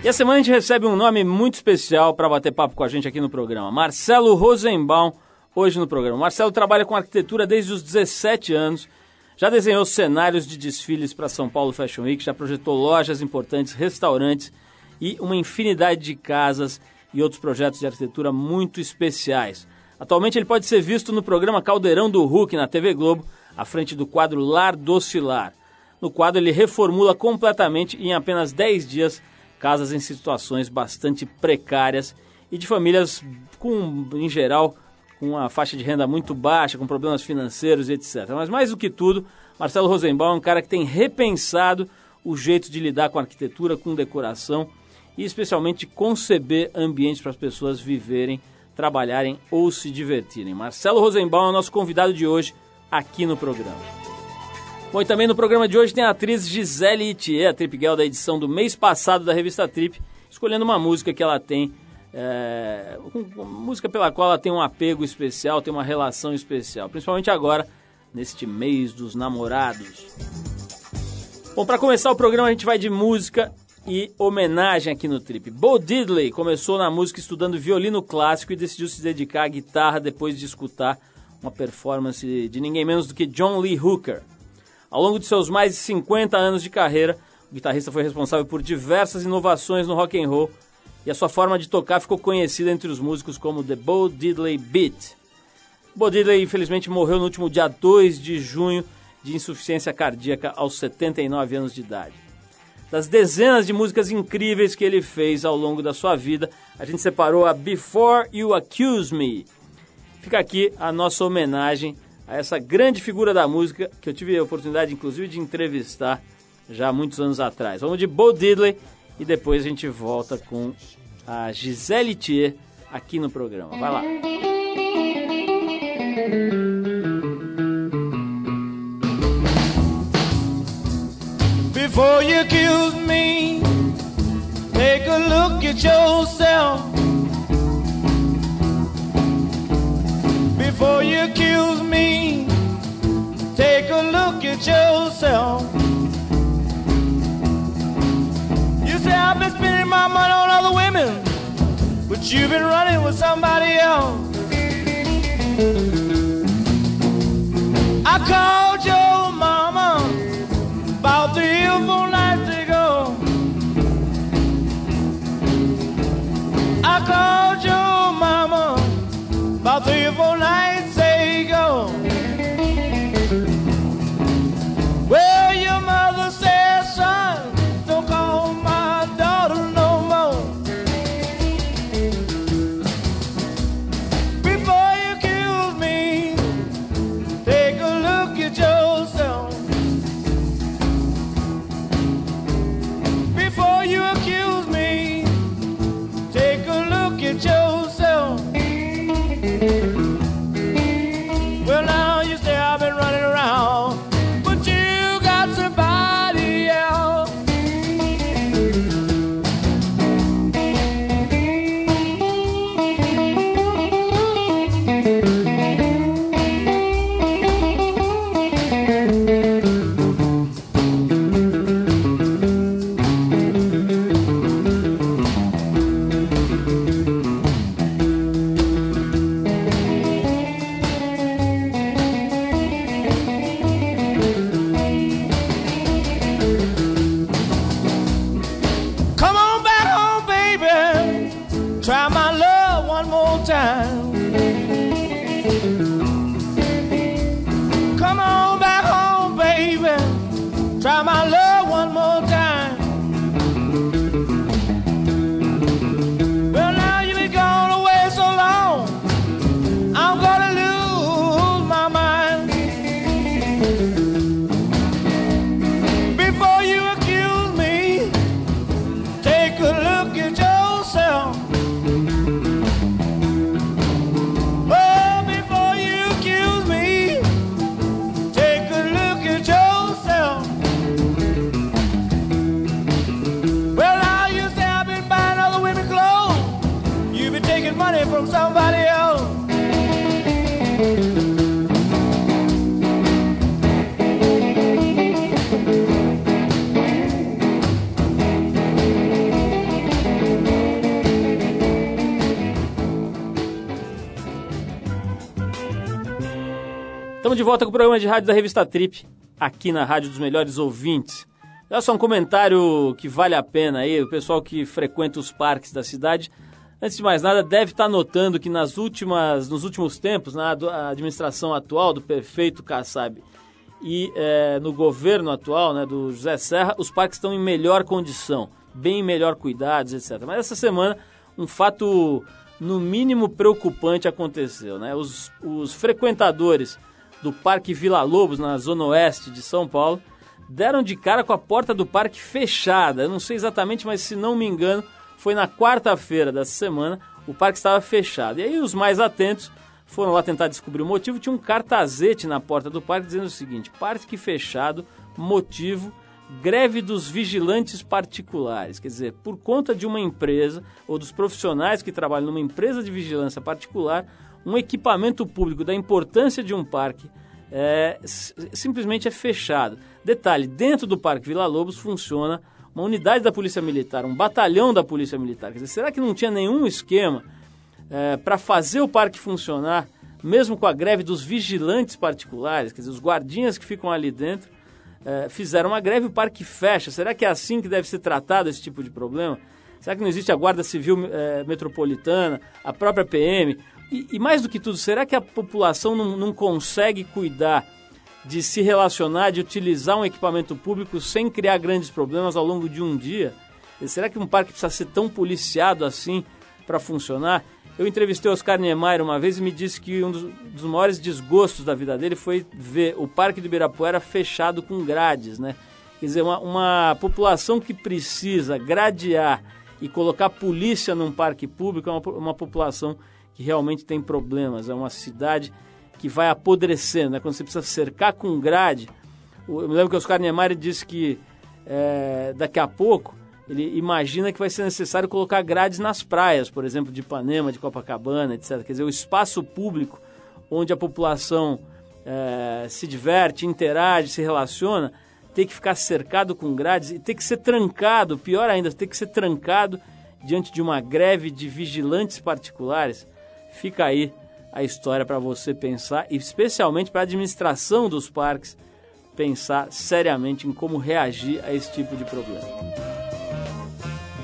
E a semana a gente recebe um nome muito especial para bater papo com a gente aqui no programa. Marcelo Rosenbaum, hoje no programa. Marcelo trabalha com arquitetura desde os 17 anos, já desenhou cenários de desfiles para São Paulo Fashion Week, já projetou lojas importantes, restaurantes e uma infinidade de casas e outros projetos de arquitetura muito especiais. Atualmente ele pode ser visto no programa Caldeirão do Hulk na TV Globo, à frente do quadro Lar Docilar. No quadro ele reformula completamente em apenas 10 dias casas em situações bastante precárias e de famílias com, em geral, com uma faixa de renda muito baixa, com problemas financeiros e etc. Mas mais do que tudo, Marcelo Rosenbaum é um cara que tem repensado o jeito de lidar com arquitetura, com decoração e especialmente conceber ambientes para as pessoas viverem, trabalharem ou se divertirem. Marcelo Rosenbaum é o nosso convidado de hoje aqui no programa. Bom, e também no programa de hoje tem a atriz Gisele Itier, a Trip Girl da edição do mês passado da revista Trip, escolhendo uma música que ela tem, é, uma música pela qual ela tem um apego especial, tem uma relação especial, principalmente agora, neste mês dos namorados. Bom, para começar o programa a gente vai de música e homenagem aqui no Trip. Bo Diddley começou na música estudando violino clássico e decidiu se dedicar à guitarra depois de escutar uma performance de ninguém menos do que John Lee Hooker. Ao longo de seus mais de 50 anos de carreira, o guitarrista foi responsável por diversas inovações no rock and roll e a sua forma de tocar ficou conhecida entre os músicos como The Bo Diddley Beat. Bo Diddley infelizmente morreu no último dia 2 de junho de insuficiência cardíaca aos 79 anos de idade das dezenas de músicas incríveis que ele fez ao longo da sua vida, a gente separou a Before You Accuse Me. Fica aqui a nossa homenagem a essa grande figura da música que eu tive a oportunidade, inclusive, de entrevistar já há muitos anos atrás. Vamos de Bo Diddley e depois a gente volta com a Gisele Thier aqui no programa. Vai lá. Before you accuse me, take a look at yourself. Before you accuse me, take a look at yourself. You say I've been spending my money on other women, but you've been running with somebody else. I called your mama about three or four nights ago. I called de volta com o programa de rádio da revista Trip, aqui na Rádio dos Melhores Ouvintes. Olha só um comentário que vale a pena aí, o pessoal que frequenta os parques da cidade, antes de mais nada, deve estar notando que nas últimas, nos últimos tempos, na administração atual do prefeito Kassab e é, no governo atual, né, do José Serra, os parques estão em melhor condição, bem melhor cuidados, etc. Mas essa semana, um fato no mínimo preocupante aconteceu, né? Os, os frequentadores do Parque Vila Lobos, na zona oeste de São Paulo, deram de cara com a porta do parque fechada. Eu não sei exatamente, mas se não me engano, foi na quarta-feira dessa semana, o parque estava fechado. E aí os mais atentos foram lá tentar descobrir o motivo. Tinha um cartazete na porta do parque dizendo o seguinte: parque fechado, motivo greve dos vigilantes particulares. Quer dizer, por conta de uma empresa ou dos profissionais que trabalham numa empresa de vigilância particular, um equipamento público da importância de um parque é, simplesmente é fechado. Detalhe: dentro do Parque Vila Lobos funciona uma unidade da Polícia Militar, um batalhão da Polícia Militar. Quer dizer, será que não tinha nenhum esquema é, para fazer o parque funcionar, mesmo com a greve dos vigilantes particulares, quer dizer, os guardinhas que ficam ali dentro, é, fizeram uma greve o parque fecha. Será que é assim que deve ser tratado esse tipo de problema? Será que não existe a Guarda Civil é, Metropolitana, a própria PM? E, e, mais do que tudo, será que a população não, não consegue cuidar de se relacionar, de utilizar um equipamento público sem criar grandes problemas ao longo de um dia? E será que um parque precisa ser tão policiado assim para funcionar? Eu entrevistei o Oscar Niemeyer uma vez e me disse que um dos, dos, maiores desgostos da vida dele foi ver o Parque do Ibirapuera fechado com grades, né? Quer dizer, uma, uma população que precisa gradear e colocar polícia num parque público é uma, uma população realmente tem problemas. É uma cidade que vai apodrecendo, né? Quando você precisa cercar com grade. Eu me lembro que o Oscar Niemeyer disse que é, daqui a pouco ele imagina que vai ser necessário colocar grades nas praias, por exemplo, de Ipanema, de Copacabana, etc. Quer dizer, o espaço público onde a população é, se diverte, interage, se relaciona, tem que ficar cercado com grades e tem que ser trancado, pior ainda, tem que ser trancado diante de uma greve de vigilantes particulares. Fica aí a história para você pensar, e especialmente para a administração dos parques pensar seriamente em como reagir a esse tipo de problema.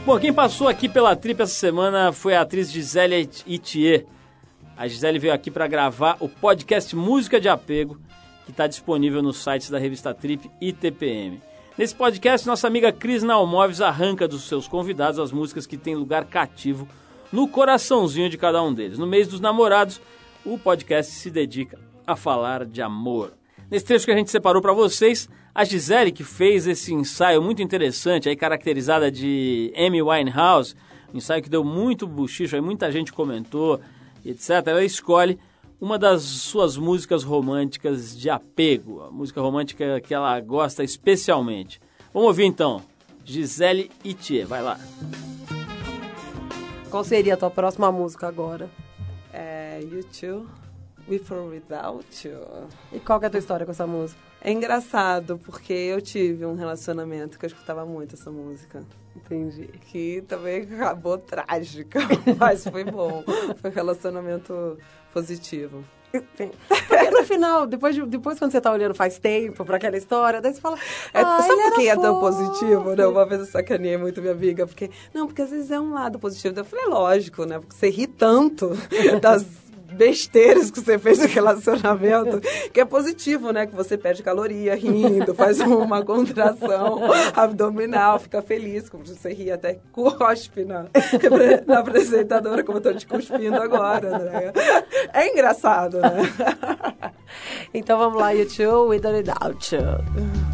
Bom, quem passou aqui pela Trip essa semana foi a atriz Gisele Itier. A Gisele veio aqui para gravar o podcast Música de Apego, que está disponível nos sites da revista Trip e TPM. Nesse podcast, nossa amiga Cris Nalmoves arranca dos seus convidados as músicas que têm lugar cativo no coraçãozinho de cada um deles. No mês dos namorados, o podcast se dedica a falar de amor. Nesse trecho que a gente separou para vocês, a Gisele, que fez esse ensaio muito interessante, aí caracterizada de Amy Winehouse, um ensaio que deu muito buchicho, aí muita gente comentou, etc. Ela escolhe uma das suas músicas românticas de apego, a música romântica que ela gosta especialmente. Vamos ouvir então, Gisele Itier, vai lá. Qual seria a tua próxima música agora? É You Too, With or Without You. E qual que é a tua história com essa música? É engraçado, porque eu tive um relacionamento que eu escutava muito essa música. Entendi. Que também acabou trágica, mas foi bom. Foi um relacionamento positivo. Porque no final, depois, de, depois quando você tá olhando faz tempo pra aquela história, daí você fala. É, ah, sabe por que é tão positivo? Né? Uma vez eu sacaneei muito minha amiga, porque. Não, porque às vezes é um lado positivo. Eu falei, lógico, né? Porque você ri tanto das besteiras que você fez no relacionamento, que é positivo, né? Que você perde caloria rindo, faz uma contração abdominal, fica feliz, como você ri até cospe na, na apresentadora, como eu tô te cuspindo agora, né? É engraçado, né? Então vamos lá, YouTube, With or Without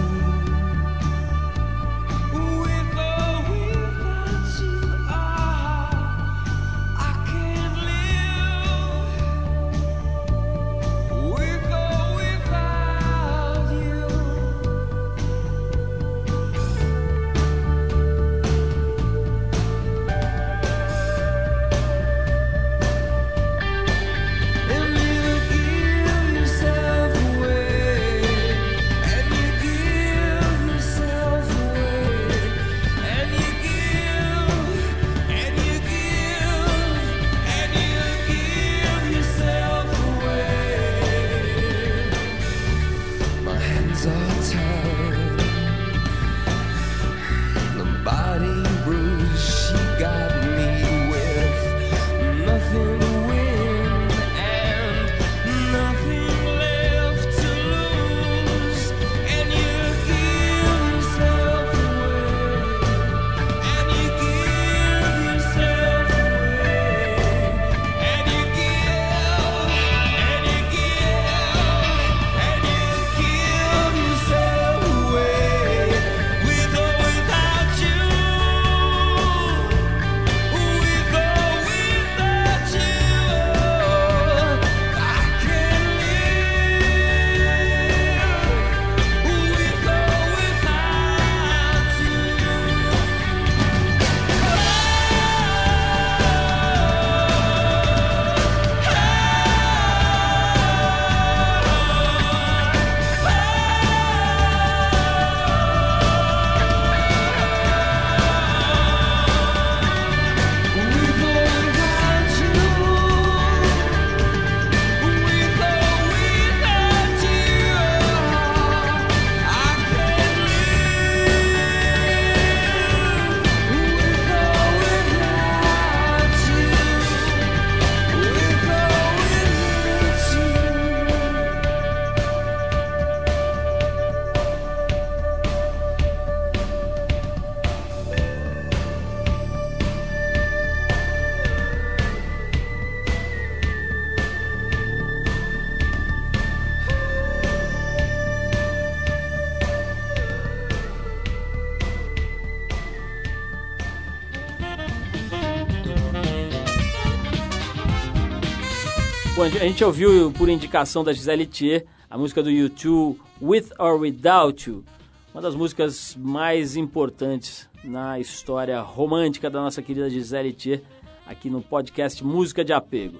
a gente ouviu por indicação da Gisele Thier a música do U2 With or Without You, uma das músicas mais importantes na história romântica da nossa querida Gisele Thier, aqui no podcast Música de Apego.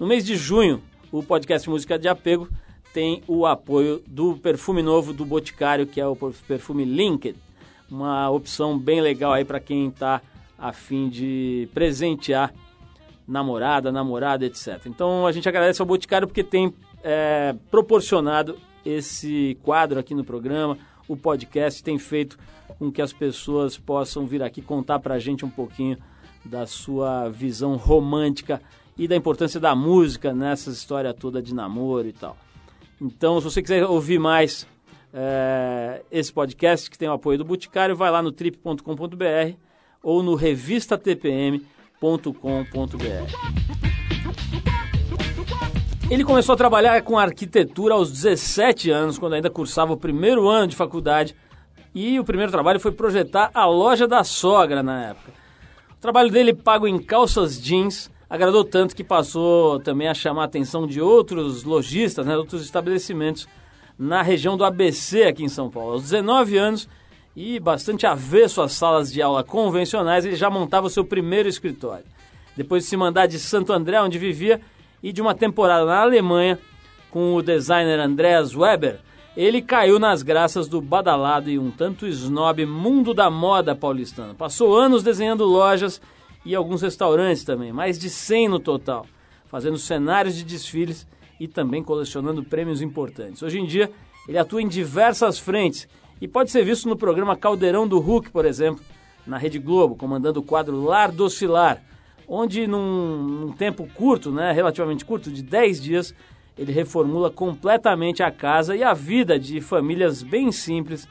No mês de junho, o podcast Música de Apego tem o apoio do perfume novo do Boticário, que é o perfume Linked, uma opção bem legal aí para quem está a fim de presentear namorada, namorado, etc. Então a gente agradece ao Boticário porque tem é, proporcionado esse quadro aqui no programa, o podcast tem feito com que as pessoas possam vir aqui contar pra gente um pouquinho da sua visão romântica e da importância da música nessa história toda de namoro e tal. Então, se você quiser ouvir mais é, esse podcast que tem o apoio do Boticário, vai lá no trip.com.br ou no revistatpm.com.br. Ele começou a trabalhar com arquitetura aos 17 anos, quando ainda cursava o primeiro ano de faculdade, e o primeiro trabalho foi projetar a loja da sogra na época. O trabalho dele, pago em calças jeans, agradou tanto que passou também a chamar a atenção de outros lojistas, né, outros estabelecimentos na região do ABC aqui em São Paulo. Aos 19 anos e bastante avesso às salas de aula convencionais, ele já montava o seu primeiro escritório. Depois de se mandar de Santo André, onde vivia, e de uma temporada na Alemanha com o designer Andreas Weber, ele caiu nas graças do badalado e um tanto snob mundo da moda paulistano. Passou anos desenhando lojas e alguns restaurantes também, mais de 100 no total, fazendo cenários de desfiles e também colecionando prêmios importantes. Hoje em dia, ele atua em diversas frentes e pode ser visto no programa Caldeirão do Hulk, por exemplo, na Rede Globo, comandando o quadro Lar Docilar, onde num, num tempo curto, né, relativamente curto, de 10 dias, ele reformula completamente a casa e a vida de famílias bem simples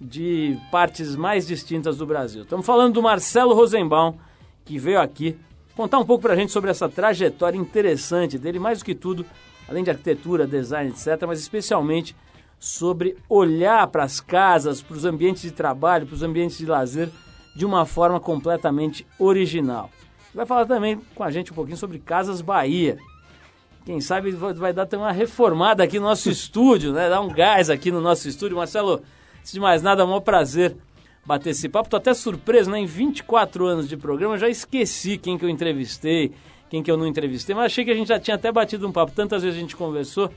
de partes mais distintas do Brasil. Estamos falando do Marcelo Rosenbaum, que veio aqui contar um pouco para a gente sobre essa trajetória interessante dele, mais do que tudo, além de arquitetura, design, etc., mas especialmente sobre olhar para as casas, para os ambientes de trabalho, para os ambientes de lazer de uma forma completamente original. Vai falar também com a gente um pouquinho sobre Casas Bahia. Quem sabe vai dar até uma reformada aqui no nosso estúdio, né? Dar um gás aqui no nosso estúdio. Marcelo, antes de mais nada, é um maior prazer bater esse papo. Tô até surpreso, né? Em 24 anos de programa, eu já esqueci quem que eu entrevistei, quem que eu não entrevistei, mas achei que a gente já tinha até batido um papo. Tantas vezes a gente conversou,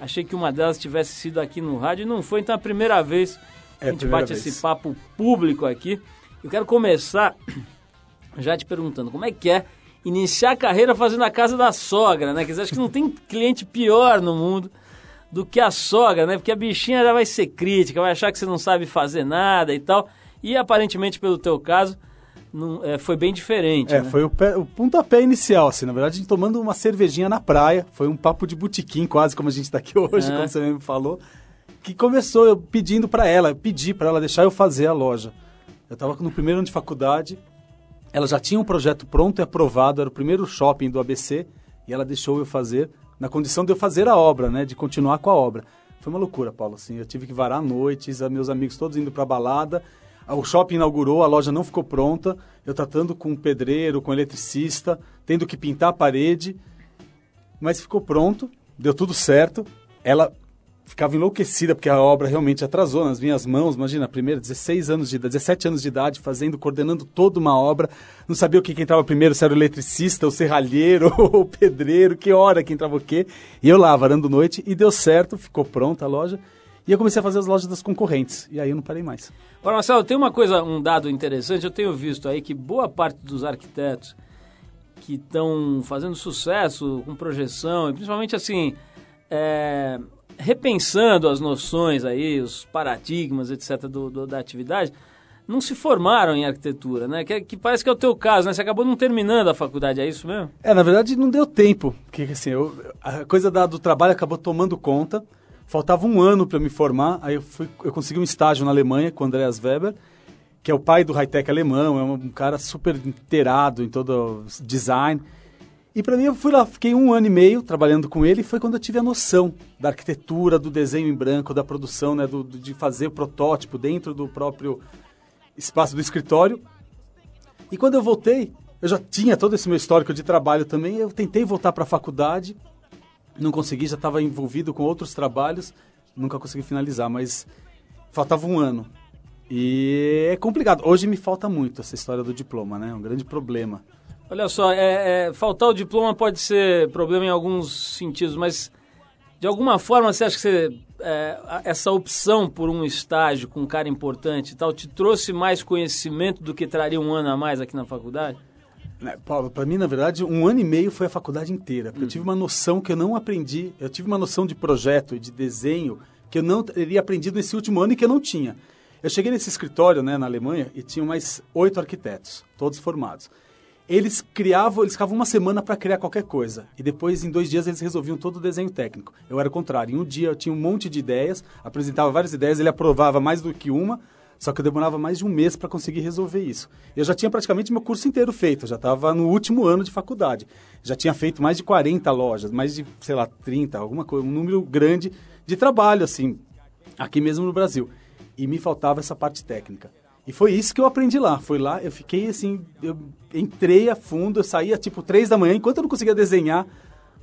achei que uma delas tivesse sido aqui no rádio e não foi, então é a primeira vez que É a gente bate vez. esse papo público aqui. Eu quero começar já te perguntando como é que é iniciar a carreira fazendo a casa da sogra, né? Quer dizer, acho que não tem cliente pior no mundo do que a sogra, né? Porque a bichinha já vai ser crítica, vai achar que você não sabe fazer nada e tal. E aparentemente, pelo teu caso, não, é, foi bem diferente. É, né? foi o, pé- o pontapé inicial, assim, na verdade, a gente tomando uma cervejinha na praia, foi um papo de botequim, quase como a gente tá aqui hoje, É. como você mesmo falou, que começou eu pedindo pra ela, eu pedi pra ela deixar eu fazer a loja. Eu tava no primeiro ano de faculdade, ela já tinha um projeto pronto e aprovado, era o primeiro shopping do ABC, e ela deixou eu fazer, na condição de eu fazer a obra, né, de continuar com a obra. Foi uma loucura, Paulo, assim, eu tive que varar noites, meus amigos todos indo pra balada, o shopping inaugurou, a loja não ficou pronta, eu tratando com pedreiro, com eletricista, tendo que pintar a parede, mas ficou pronto, deu tudo certo. Ela ficava enlouquecida porque a obra realmente atrasou nas minhas mãos. Imagina, primeiro, 16 anos de idade, 17 anos de idade, fazendo, coordenando toda uma obra. Não sabia o que, que entrava primeiro, se era o eletricista, o serralheiro, o pedreiro, que hora que entrava o quê. E eu lá, varando noite, e deu certo, ficou pronta a loja. E eu comecei a fazer as lojas das concorrentes. E aí eu não parei mais. Agora, Marcelo, tem uma coisa, um dado interessante, eu tenho visto aí que boa parte dos arquitetos que estão fazendo sucesso com projeção, e principalmente assim, é, repensando as noções aí, os paradigmas, etc., do, do- da atividade, não se formaram em arquitetura, né? Que, que parece que é o teu caso, né? Você acabou não terminando a faculdade, é isso mesmo? É, na verdade não deu tempo, porque assim, eu- a coisa da- do trabalho acabou tomando conta. Faltava um ano para me formar, aí eu, fui, eu consegui um estágio na Alemanha com o Andreas Weber, que é o pai do high-tech alemão, é um, cara super inteirado em todo design. E para mim eu fui lá, fiquei um ano e meio trabalhando com ele, e foi quando eu tive a noção da arquitetura, do desenho em branco, da produção, né, do- de fazer o protótipo dentro do próprio espaço do escritório. E quando eu voltei, eu já tinha todo esse meu histórico de trabalho também. Eu tentei voltar para a faculdade, não consegui, já estava envolvido com outros trabalhos, nunca consegui finalizar, mas faltava um ano. E é complicado. Hoje me falta muito essa história do diploma, né? É um grande problema. Olha só, é, é, faltar o diploma pode ser problema em alguns sentidos, mas de alguma forma você acha que você, é, essa opção por um estágio com um cara importante e tal te trouxe mais conhecimento do que traria um ano a mais aqui na faculdade? Né, Paulo, para mim, na verdade, um ano e meio foi a faculdade inteira. porque Eu tive uma noção que eu não aprendi. Eu tive uma noção de projeto e de desenho que eu não teria aprendido nesse último ano e que eu não tinha. Eu cheguei nesse escritório né, na Alemanha e tinha mais oito arquitetos, todos formados. Eles criavam, eles ficavam uma semana para criar qualquer coisa. E depois, em dois dias, eles resolviam todo o desenho técnico. Eu era o contrário. Em um dia eu tinha um monte de ideias, apresentava várias ideias, ele aprovava mais do que uma, só que eu demorava mais de um mês para conseguir resolver isso. Eu já tinha praticamente meu curso inteiro feito, já estava no último ano de faculdade. Já tinha feito mais de 40 lojas, mais de, sei lá, 30, alguma coisa, um número grande de trabalho, assim, aqui mesmo no Brasil. E me faltava essa parte técnica. E foi isso que eu aprendi lá. Foi lá, eu fiquei assim, eu entrei a fundo, eu saía tipo três da manhã, enquanto eu não conseguia desenhar.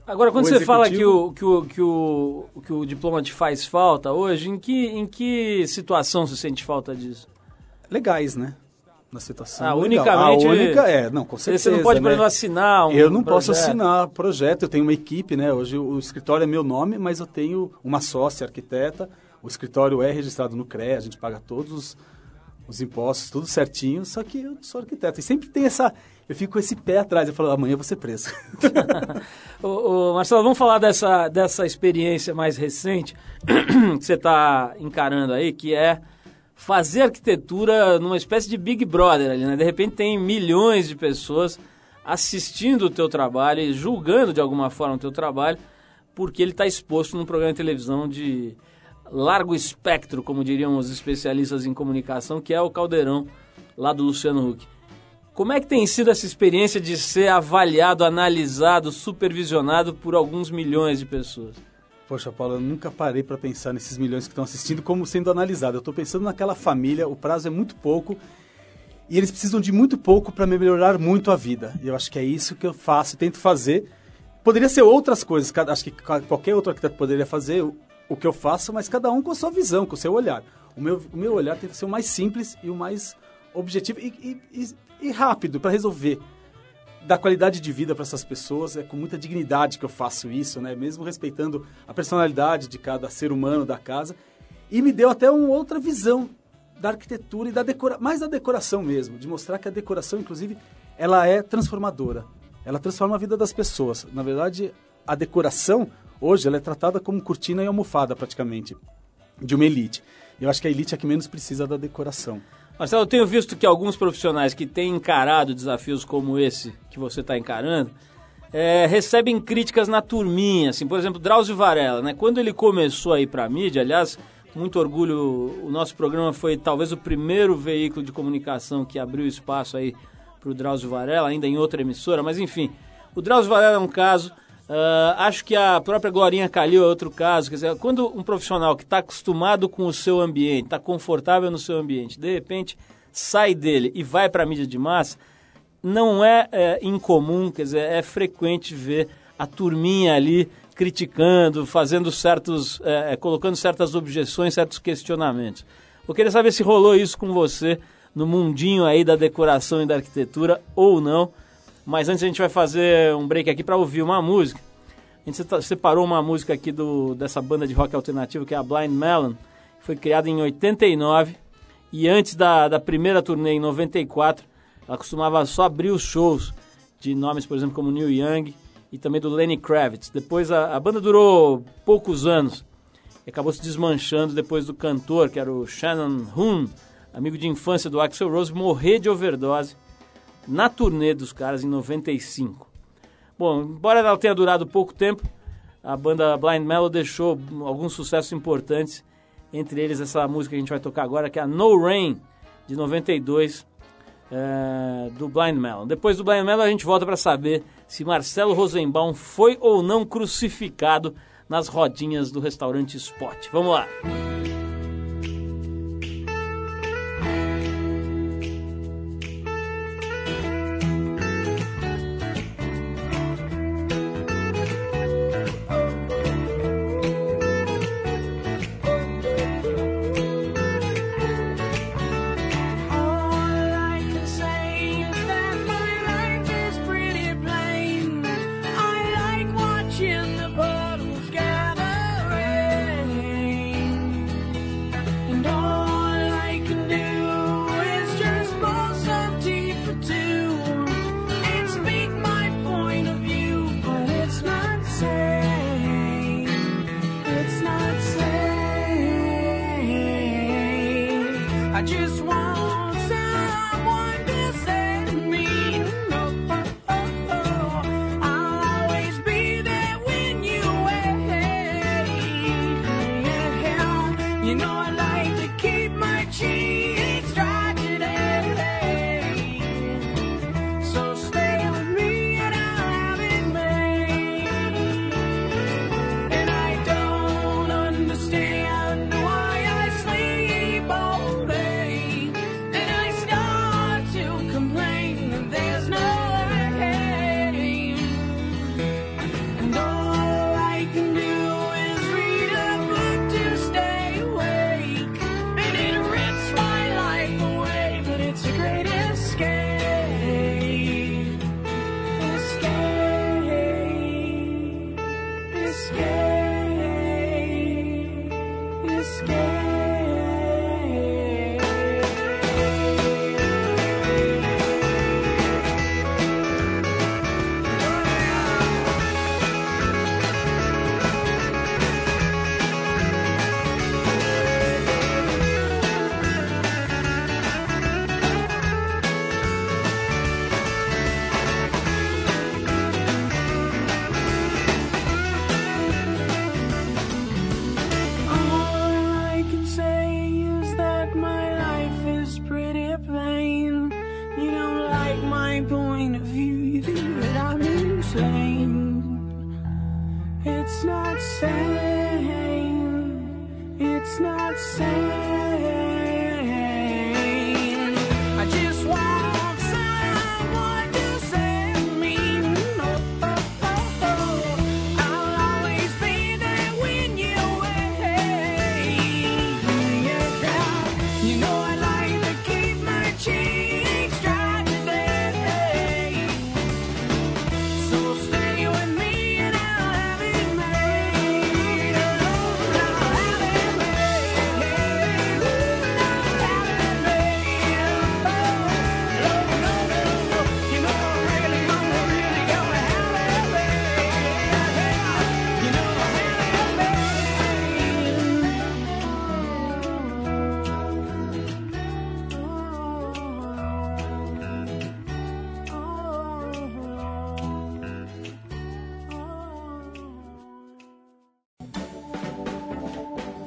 Agora, quando você fala que o, que, o, que, o, que o diploma te faz falta hoje, em que, em que situação você sente falta disso? Legais, né? Na situação. Ah, legal. unicamente- A única é, não, com certeza. Você não pode, por né? exemplo, assinar um Eu não posso projeto. assinar projeto, eu tenho uma equipe, né? Hoje o escritório é meu nome, mas eu tenho uma sócia arquiteta, o escritório é registrado no CREA, a gente paga todos os, os impostos, tudo certinho, só que eu sou arquiteto. E sempre tem essa. Eu fico com esse pé atrás, eu falo, amanhã eu vou ser preso. Ô, ô, Marcelo, vamos falar dessa, dessa experiência mais recente que você está encarando aí, que é fazer arquitetura numa espécie de Big Brother ali, né? De repente tem milhões de pessoas assistindo o teu trabalho e julgando de alguma forma o teu trabalho, porque ele está exposto num programa de televisão de largo espectro, como diriam os especialistas em comunicação, que é o Caldeirão, lá do Luciano Huck. Como é que tem sido essa experiência de ser avaliado, analisado, supervisionado por alguns milhões de pessoas? Poxa, Paulo, eu nunca parei para pensar nesses milhões que estão assistindo como sendo analisado. Eu estou pensando naquela família, o prazo é muito pouco e eles precisam de muito pouco para melhorar muito a vida. E eu acho que é isso que eu faço, tento fazer. Poderia ser outras coisas, acho que qualquer outro arquiteto poderia fazer o, que eu faço, mas cada um com a sua visão, com o seu olhar. O meu, o meu olhar tem que ser o mais simples e o mais objetivo e, e- e- e rápido para resolver. Dar qualidade de vida para essas pessoas, é com muita dignidade que eu faço isso, né? Mesmo respeitando a personalidade de cada ser humano da casa. E me deu até uma outra visão da arquitetura e da decoração, mais da decoração mesmo, de mostrar que a decoração, inclusive, ela é transformadora. Ela transforma a vida das pessoas. Na verdade, a decoração, hoje, ela é tratada como cortina e almofada, praticamente, de uma elite. Eu acho que a elite é a que menos precisa da decoração. Marcelo, eu tenho visto que alguns profissionais que têm encarado desafios como esse que você está encarando é, recebem críticas na turminha, assim, por exemplo, Drauzio Varela, né? Quando ele começou a ir para a mídia, aliás, muito orgulho, o nosso programa foi talvez o primeiro veículo de comunicação que abriu espaço aí para o Drauzio Varela, ainda em outra emissora, mas enfim, o Drauzio Varela é um caso, ah, acho que a própria Glorinha Calil é outro caso. Quer dizer, quando um profissional que está acostumado com o seu ambiente, está confortável no seu ambiente, de repente sai dele e vai para a mídia de massa, não é, é, incomum, quer dizer, é frequente ver a turminha ali criticando, fazendo certos, é, é, colocando certas objeções, certos questionamentos. Eu queria saber se rolou isso com você no mundinho aí da decoração e da arquitetura ou não. Mas antes a gente vai fazer um break aqui para ouvir uma música. A gente separou uma música aqui do, dessa banda de rock alternativo que é a Blind Melon. Foi criada em 89 e antes da, da primeira turnê em 94, ela costumava só abrir os shows de nomes, por exemplo, como Neil Young e também do Lenny Kravitz. Depois a, a banda durou poucos anos e acabou se desmanchando depois do cantor, que era o Shannon Hoon, amigo de infância do Axel Rose, morrer de overdose na turnê dos caras em 95. Bom, embora ela tenha durado pouco tempo, a banda Blind Mellow deixou alguns sucessos importantes, entre eles essa música que a gente vai tocar agora, que é a No Rain, de 92, é, do Blind Melon. Depois do Blind Melon a gente volta para saber se Marcelo Rosenbaum foi ou não crucificado nas rodinhas do restaurante Spot. Vamos lá. All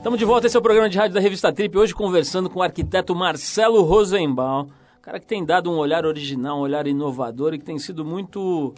Estamos de volta, esse é o programa de rádio da Revista Trip, hoje conversando com o arquiteto Marcelo Rosenbaum, cara que tem dado um olhar original, um olhar inovador e que tem sido muito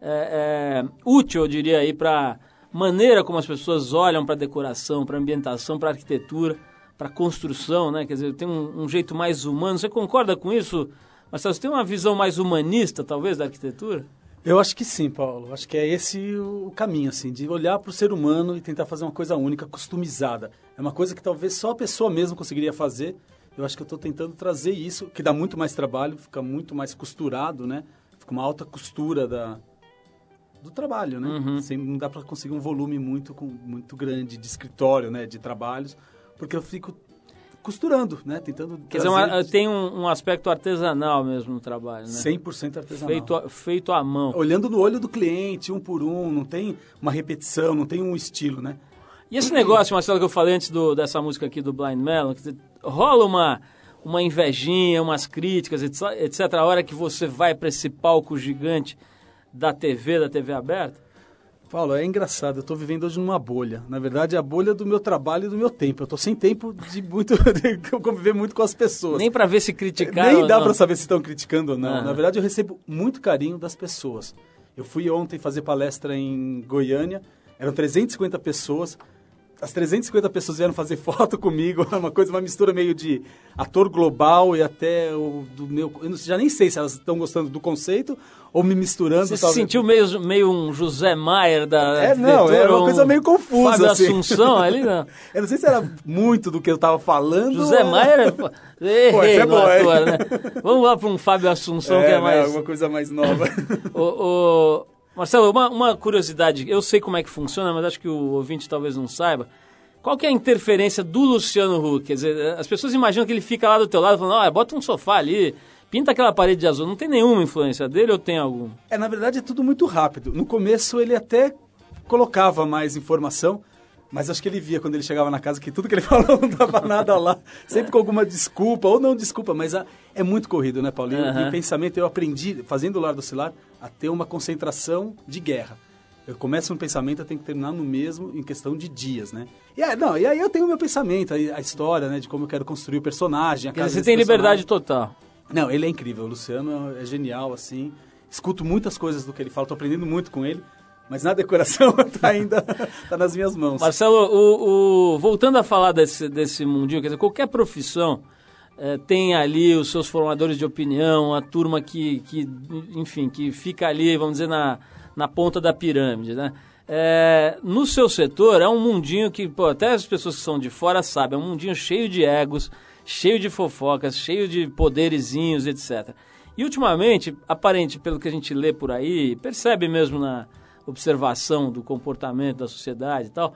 é, é, útil, eu diria, aí para maneira como as pessoas olham para decoração, para ambientação, para arquitetura, para construção, né? Quer dizer, tem um, um jeito mais humano. Você concorda com isso, Marcelo? Você tem uma visão mais humanista, talvez, da arquitetura? Eu acho que sim, Paulo. Acho que é esse o caminho, assim, de olhar para o ser humano e tentar fazer uma coisa única, customizada. É uma coisa que talvez só a pessoa mesma conseguiria fazer. Eu acho que eu estou tentando trazer isso, que dá muito mais trabalho, fica muito mais costurado, né? Fica uma alta costura da, do trabalho, né? Uhum. Sem, não dá para conseguir um volume muito, muito grande de escritório, né? De trabalhos, porque eu fico costurando, né? Tentando Quer dizer, uma- tem um, um aspecto artesanal mesmo no trabalho, né? 100% artesanal. Feito, a- feito à mão. Olhando no olho do cliente, um por um, não tem uma repetição, não tem um estilo, né? E esse negócio, Marcelo, que eu falei antes do- dessa música aqui do Blind Melon, dizer, rola uma, uma invejinha, umas críticas, etc, etc. A hora que você vai para esse palco gigante da TV, da TV aberta? Paulo, é engraçado, eu estou vivendo hoje numa bolha. Na verdade, é a bolha do meu trabalho e do meu tempo. Eu estou sem tempo de muito de conviver muito com as pessoas. Nem para ver se criticaram Nem dá para saber se estão criticando ou não. Aham. Na verdade, eu recebo muito carinho das pessoas. Eu fui ontem fazer palestra em Goiânia, eram 350 pessoas. As 350 pessoas vieram fazer foto comigo, é uma coisa, uma mistura meio de ator global e até o do meu. Eu não- já nem sei se elas estão gostando do conceito ou me misturando. Você se sentiu meio, meio um José Maier da É, não, era uma um coisa meio confusa, Fábio assim. Assunção ali, não. Eu não sei se era muito do que eu tava falando. José ou- Maier é... pô, Errei é boa, hein? ator, né? Vamos lá para um Fábio Assunção que é né, mais... alguma coisa mais nova. Ô, ô, Marcelo, uma, uma curiosidade, eu sei como é que funciona, mas acho que o ouvinte talvez não saiba. Qual que é a interferência do Luciano Huck? Quer dizer, as pessoas imaginam que ele fica lá do teu lado falando, ah, bota um sofá ali, pinta aquela parede de azul. Não tem nenhuma influência dele ou tem algum? É, na verdade é tudo muito rápido. No começo ele até colocava mais informação, mas acho que ele via quando ele chegava na casa que tudo que ele falou não dava nada lá, sempre com alguma desculpa, ou não desculpa, mas a- é muito corrido, né, Paulinho? Aham. E o pensamento, eu aprendi, fazendo o Lar do Cilar, a ter uma concentração de guerra. Eu começo um pensamento, eu tenho que terminar no mesmo em questão de dias, né? E aí, não, e aí eu tenho o meu pensamento, a, a história, né, de como eu quero construir o personagem, a casa você tem personagem. liberdade total. Não, ele é incrível. O Luciano é genial, assim. Escuto muitas coisas do que ele fala, tô aprendendo muito com ele. Mas na decoração tá ainda tá nas minhas mãos. Marcelo, o, o- voltando a falar desse, desse mundinho, quer dizer, qualquer profissão eh, tem ali os seus formadores de opinião, a turma que, que, enfim, que fica ali, vamos dizer, na, na ponta da pirâmide, né? Eh, no seu setor é um mundinho que, pô, até as pessoas que são de fora sabem, é um mundinho cheio de egos, cheio de fofocas, cheio de poderizinhos, etc. E ultimamente, aparente pelo que a gente lê por aí, percebe mesmo na observação do comportamento da sociedade e tal,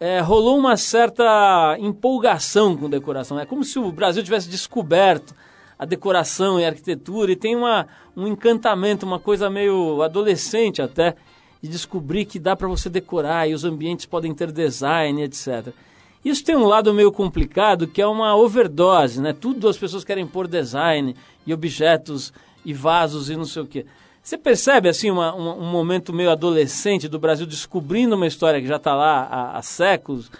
é, rolou uma certa empolgação com decoração. É como se o Brasil tivesse descoberto a decoração e a arquitetura e tem uma, um encantamento, uma coisa meio adolescente até, de descobrir que dá para você decorar e os ambientes podem ter design, etc. Isso tem um lado meio complicado, que é uma overdose, né? Tudo as pessoas querem pôr design e objetos e vasos e não sei o quê. Você percebe, assim, uma- um momento meio adolescente do Brasil descobrindo uma história que já está lá há, há séculos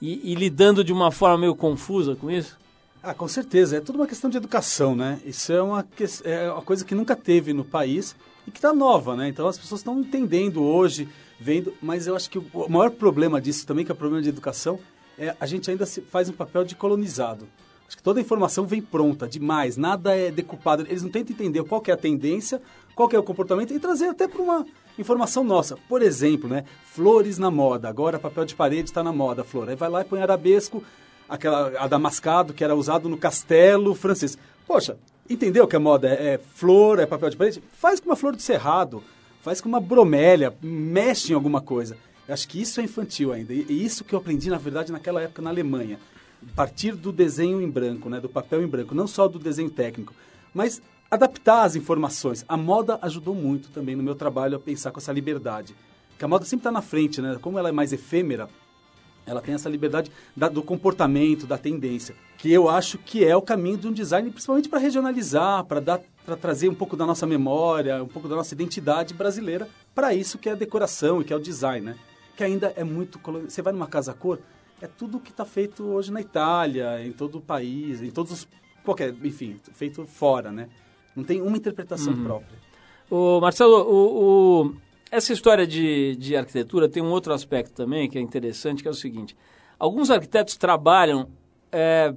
e, e lidando de uma forma meio confusa com isso? Ah, com certeza. É tudo uma questão de educação, né? Isso é uma, é uma coisa que nunca teve no país e que está nova, né? Então as pessoas estão entendendo hoje, vendo. Mas eu acho que o maior problema disso também, que é o problema de educação, é a gente ainda faz um papel de colonizado. Acho que toda a informação vem pronta, demais, nada é decupado. Eles não tentam entender qual é a tendência, qual é o comportamento e trazer até para uma informação nossa. Por exemplo, né? Flores na moda. Agora papel de parede está na moda, flor. Aí vai lá e põe arabesco, aquela adamascado que era usado no castelo francês. Poxa, entendeu que a moda é, é flor, é papel de parede? Faz com uma flor de cerrado, faz com uma bromélia, mexe em alguma coisa. Eu acho que isso é infantil ainda. E isso que eu aprendi, na verdade, naquela época na Alemanha. Partir do desenho em branco, né, do papel em branco, não só do desenho técnico, mas adaptar as informações. A moda ajudou muito também no meu trabalho a pensar com essa liberdade. Porque a moda sempre está na frente, né? Como ela é mais efêmera, ela tem essa liberdade da- do comportamento, da tendência, que eu acho que é o caminho de um design, principalmente para regionalizar, para trazer um pouco da nossa memória, um pouco da nossa identidade brasileira para isso que é a decoração e que é o design, né? Que ainda é muito você vai numa casa cor, é tudo que está feito hoje na Itália, em todo o país, em todos os... Qualquer, enfim, feito fora, né? Não tem uma interpretação Uhum. própria. O Marcelo, o, o- essa história de, de arquitetura tem um outro aspecto também que é interessante, que é o seguinte: alguns arquitetos trabalham é,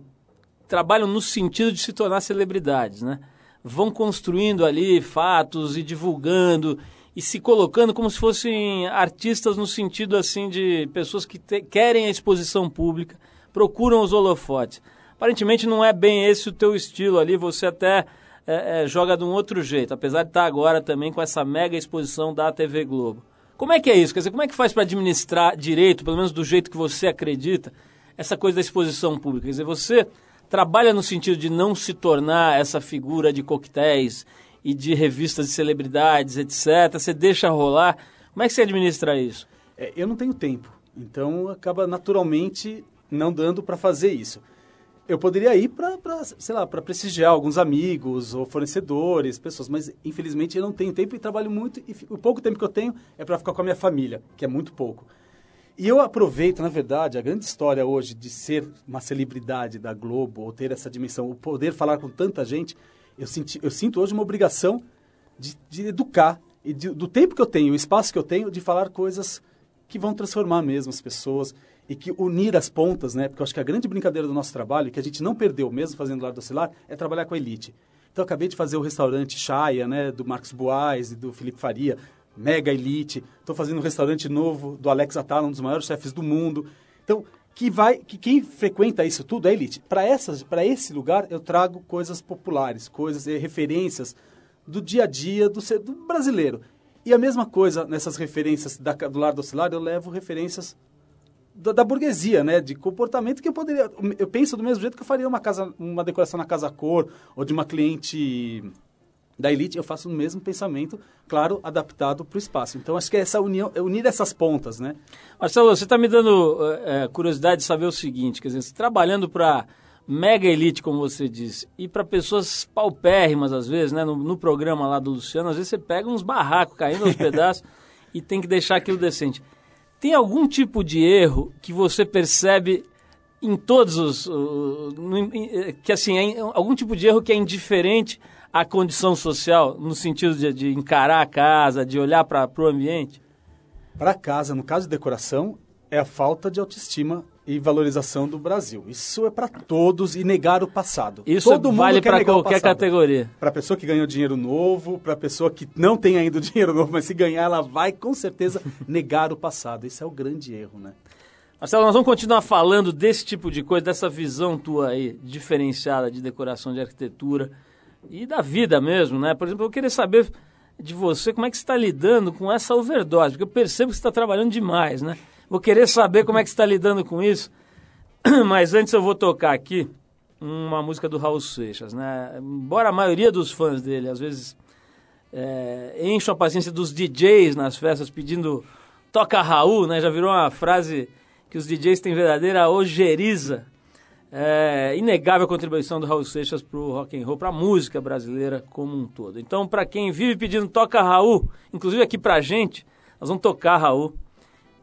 trabalham no sentido de se tornar celebridades, né? Vão construindo ali fatos e divulgando e se colocando como se fossem artistas no sentido assim de pessoas que te- querem a exposição pública, procuram os holofotes. Aparentemente não é bem esse o teu estilo ali, você até é, é, joga de um outro jeito, apesar de estar agora também com essa mega exposição da TV Globo. Como é que é isso? Quer dizer, como é que faz para administrar direito, pelo menos do jeito que você acredita, essa coisa da exposição pública? Quer dizer, você trabalha no sentido de não se tornar essa figura de coquetéis e de revistas de celebridades, etc. Você deixa rolar. Como é que você administra isso? É, eu não tenho tempo, então acaba naturalmente não dando para fazer isso. Eu poderia ir para, sei lá, para prestigiar alguns amigos ou fornecedores, pessoas, mas infelizmente eu não tenho tempo e trabalho muito e o pouco tempo que eu tenho é para ficar com a minha família, que é muito pouco. E eu aproveito, na verdade, a grande história hoje de ser uma celebridade da Globo ou ter essa dimensão, o poder falar com tanta gente, eu, senti, eu sinto hoje uma obrigação de, de educar e de- do tempo que eu tenho, o espaço que eu tenho, de falar coisas que vão transformar mesmo as pessoas e que unir as pontas, né? Porque eu acho que a grande brincadeira do nosso trabalho, que a gente não perdeu mesmo fazendo Lar do Oscilar, é trabalhar com a elite. Então eu acabei de fazer o restaurante Chaya, né? Do Marcos Boaz e do Felipe Faria, mega elite. Estou fazendo um restaurante novo do Alex Atala, um dos maiores chefes do mundo. Então, que vai, que quem frequenta isso tudo é elite. Para essas, para esse lugar eu trago coisas populares, coisas, referências do dia a dia do, do brasileiro. E a mesma coisa nessas referências da, do Lar do Oscilar, eu levo referências da, da burguesia, né? De comportamento que eu poderia. Eu penso do mesmo jeito que eu faria uma casa, uma decoração na casa cor ou de uma cliente da elite, eu faço o mesmo pensamento, claro, adaptado para o espaço. Então acho que é essa união, é unir essas pontas, né? Marcelo, você está me dando eh, curiosidade de saber o seguinte, quer dizer, trabalhando para mega elite, como você disse, e para pessoas paupérrimas, às vezes, né? No, no programa lá do Luciano, às vezes você pega uns barracos caindo aos pedaços e tem que deixar aquilo decente. Tem algum tipo de erro que você percebe em todos os... eh, que assim, é algum tipo de erro que é indiferente à condição social, no sentido de, de encarar a casa, de olhar para o ambiente? Para casa, no caso de decoração, é a falta de autoestima e valorização do Brasil. Isso é para todos e negar o passado. Isso Todo vale para qualquer categoria. Para a pessoa que ganhou dinheiro novo, para a pessoa que não tem ainda o dinheiro novo, mas se ganhar, ela vai com certeza negar o passado. Esse é o grande erro, né? Marcelo, nós vamos continuar falando desse tipo de coisa, dessa visão tua aí, diferenciada de decoração de arquitetura e da vida mesmo, né? Por exemplo, eu queria saber de você como é que você está lidando com essa overdose, porque eu percebo que você está trabalhando demais, né? Vou querer saber como é que está lidando com isso, mas antes eu vou tocar aqui uma música do Raul Seixas, né? Embora a maioria dos fãs dele, às vezes, é, encham a paciência dos DJs nas festas pedindo toca Raul, né? Já virou uma frase que os DJs têm verdadeira ojeriza. É, inegável a contribuição do Raul Seixas para o rock and roll, para a música brasileira como um todo. Então, para quem vive pedindo toca Raul, inclusive aqui pra gente, nós vamos tocar Raul.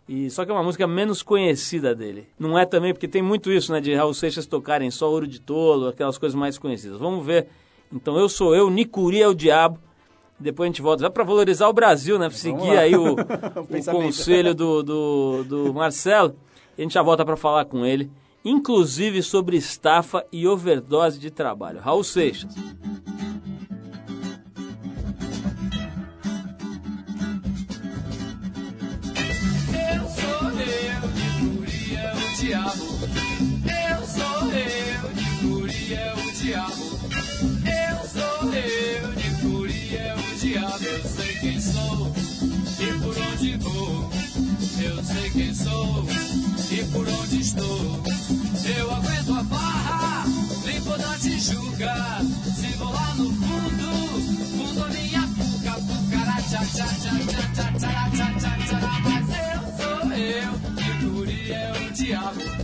E só que é uma música menos conhecida dele. Não é também porque tem muito isso, né, de Raul Seixas tocarem só Ouro de Tolo, aquelas coisas mais conhecidas. Vamos ver. Então, eu sou eu, Nicuri é o diabo. Depois a gente volta. Vai para valorizar o Brasil, né? Pra seguir aí o, o conselho do, do, do Marcelo. E a gente já volta para falar com ele, inclusive sobre estafa e overdose de trabalho. Raul Seixas. Eu sou eu, de é o diabo. Eu sou eu, de é o diabo. Eu sei quem sou e por onde vou. Eu sei quem sou e por onde estou. Eu aguento a barra, limpo da Tijuca. Se vou lá no fundo, fundo minha é o diabo.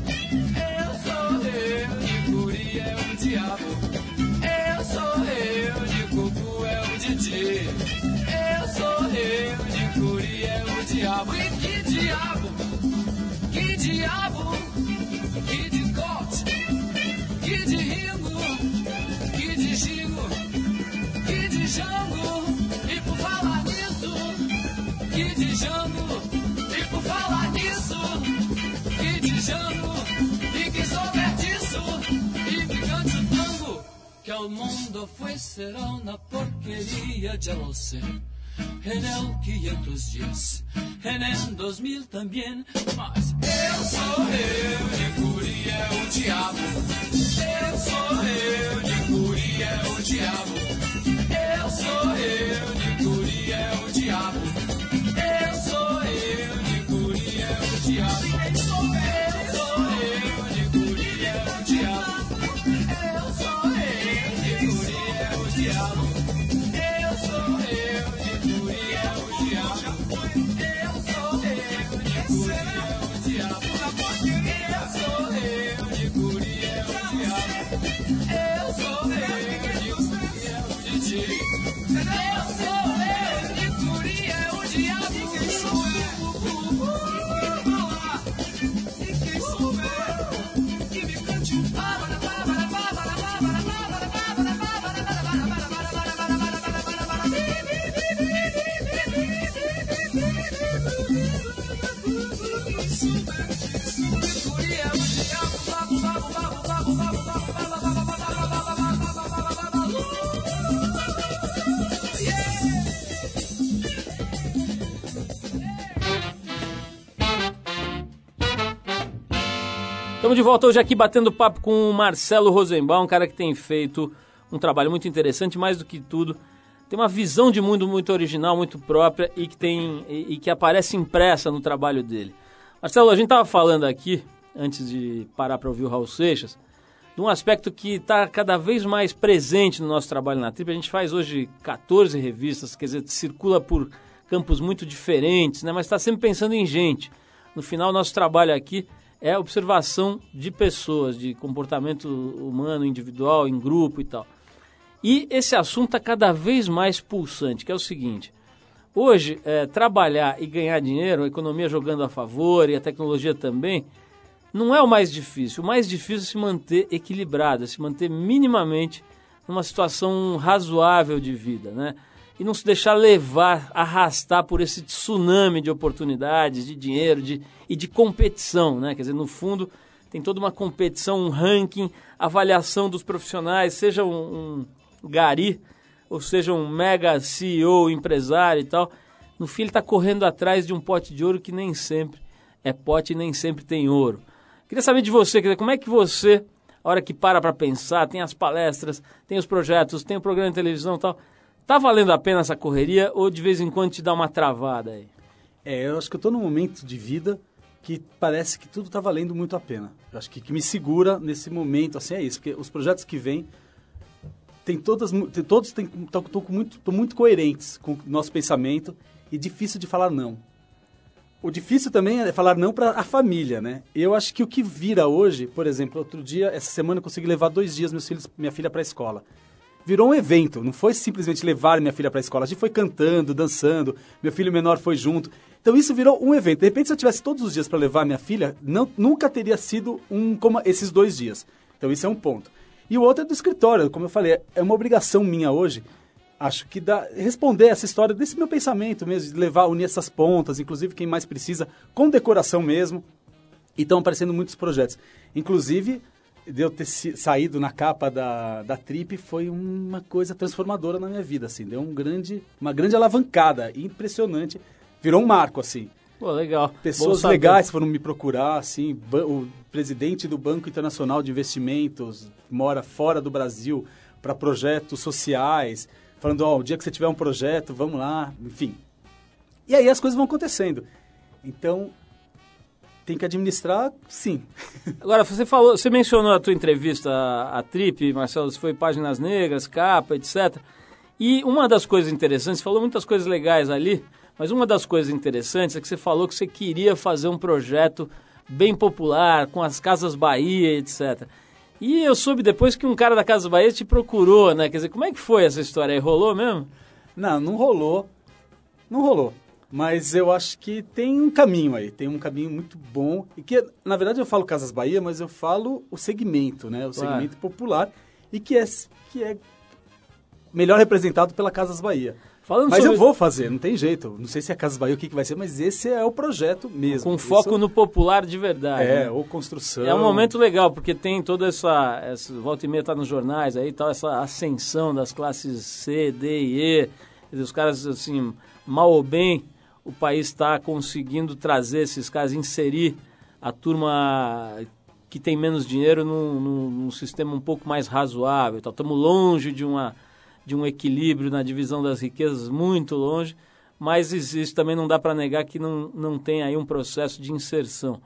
Será una porquería, ya lo sé. En el 510, en el 2000 también, mas eu sou eu de Curi, é o diabo. Eu sou eu de Curi, é o diabo. Eu sou eu de Curi, é o diabo. Eu sou eu de Curi, é o diabo. Eu sou eu de volta hoje aqui batendo papo com o Marcelo Rosenbaum, um cara que tem feito um trabalho muito interessante, mais do que tudo, tem uma visão de mundo muito original, muito própria e que tem e, e que aparece impressa no trabalho dele. Marcelo, a gente estava falando aqui antes de parar para ouvir o Raul Seixas, de um aspecto que está cada vez mais presente no nosso trabalho na Trip. A gente faz hoje 14 revistas, quer dizer, circula por campos muito diferentes, né? mas está sempre pensando em gente. No final, nosso trabalho aqui é observação de pessoas, de comportamento humano, individual, em grupo e tal. E esse assunto está cada vez mais pulsante, que é o seguinte. Hoje, é, trabalhar e ganhar dinheiro, a economia jogando a favor e a tecnologia também, não é o mais difícil. O mais difícil é se manter equilibrado, é se manter minimamente numa situação razoável de vida, né? E não se deixar levar, arrastar por esse tsunami de oportunidades, de dinheiro de, e de competição, né? Quer dizer, no fundo, tem toda uma competição, um ranking, avaliação dos profissionais, seja um, um gari, ou seja um mega CEO, empresário e tal. No fim, ele está correndo atrás de um pote de ouro que nem sempre é pote e nem sempre tem ouro. Queria saber de você, quer dizer, como é que você, a hora que para para pensar, tem as palestras, tem os projetos, tem o programa de televisão e tal, tá valendo a pena essa correria ou de vez em quando te dá uma travada aí? É, eu acho que eu estou num momento de vida que parece que tudo está valendo muito a pena. Eu acho que que me segura nesse momento, assim, é isso, porque os projetos que vêm tem todas, tem- todos estão muito, tão muito coerentes com o nosso pensamento e difícil de falar não. O difícil também é falar não para a família, né? Eu acho que o que vira hoje, por exemplo, outro dia, essa semana eu consegui levar dois dias meus filhos, minha filha para a escola. Virou um evento, não foi simplesmente levar minha filha para a escola, a gente foi cantando, dançando, meu filho menor foi junto. Então isso virou um evento. De repente, se eu tivesse todos os dias para levar minha filha, não, nunca teria sido um como esses dois dias. Então isso é um ponto. E o outro é do escritório, como eu falei, é uma obrigação minha hoje acho que dá, responder essa história desse meu pensamento mesmo, de levar, unir essas pontas, inclusive quem mais precisa, com decoração mesmo. E estão aparecendo muitos projetos. Inclusive, de eu ter saído na capa da, da Trip foi uma coisa transformadora na minha vida, assim. Deu um grande, uma grande alavancada, impressionante. Virou um marco, assim. Pô, legal. Pessoas legais foram me procurar, assim, o presidente do Banco Internacional de Investimentos mora fora do Brasil para projetos sociais, falando, ó, o dia que você tiver um projeto, vamos lá, enfim. E aí as coisas vão acontecendo. Então, tem que administrar, sim. Agora, você falou, você mencionou a tua entrevista à, Trip, Marcelo, foi Páginas Negras, capa, etc. E uma das coisas interessantes, você falou muitas coisas legais ali, mas uma das coisas interessantes é que você falou que você queria fazer um projeto bem popular, com as Casas Bahia, etc. E eu soube depois que um cara da Casa Bahia te procurou, né? Quer dizer, como é que foi essa história aí? Rolou mesmo? Não, não rolou. Não rolou. Mas eu acho que tem um caminho aí, tem um caminho muito bom. E que, na verdade, eu falo Casas Bahia, mas eu falo o segmento, né? O Claro. segmento popular. E que é, que é melhor representado pela Casas Bahia. Falando Mas sobre- eu vou fazer, não tem jeito. Não sei se é Casas Bahia o que, que vai ser, mas esse é o projeto mesmo. Com foco Isso- no popular de verdade. É, né? ou construção. É um momento legal, porque tem toda essa, essa volta e meia tá nos jornais aí, tal, essa ascensão das classes C, D e E. Os caras, assim, mal ou bem, o país está conseguindo trazer esses caras, inserir a turma que tem menos dinheiro num, num- num sistema um pouco mais razoável. Estamos longe de, uma, de um equilíbrio na divisão das riquezas, muito longe, mas existe, também não dá para negar que não, não tem aí um processo de inserção.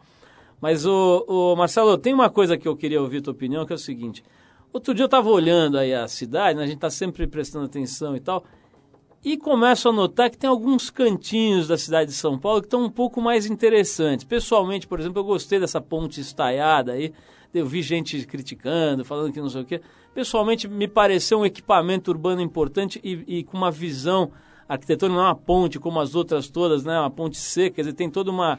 Mas, o, o Marcelo, tem uma coisa que eu queria ouvir tua opinião, que é o seguinte. Outro dia eu estava olhando aí a cidade, né, a gente está sempre prestando atenção e tal, e começo a notar que tem alguns cantinhos da cidade de São Paulo que estão um pouco mais interessantes. Pessoalmente, por exemplo, eu gostei dessa ponte estaiada aí, eu vi gente criticando, falando que não sei o quê. Pessoalmente, me pareceu um equipamento urbano importante e, e com uma visão arquitetônica, não é uma ponte como as outras todas, né? Uma ponte seca, quer dizer, tem toda uma,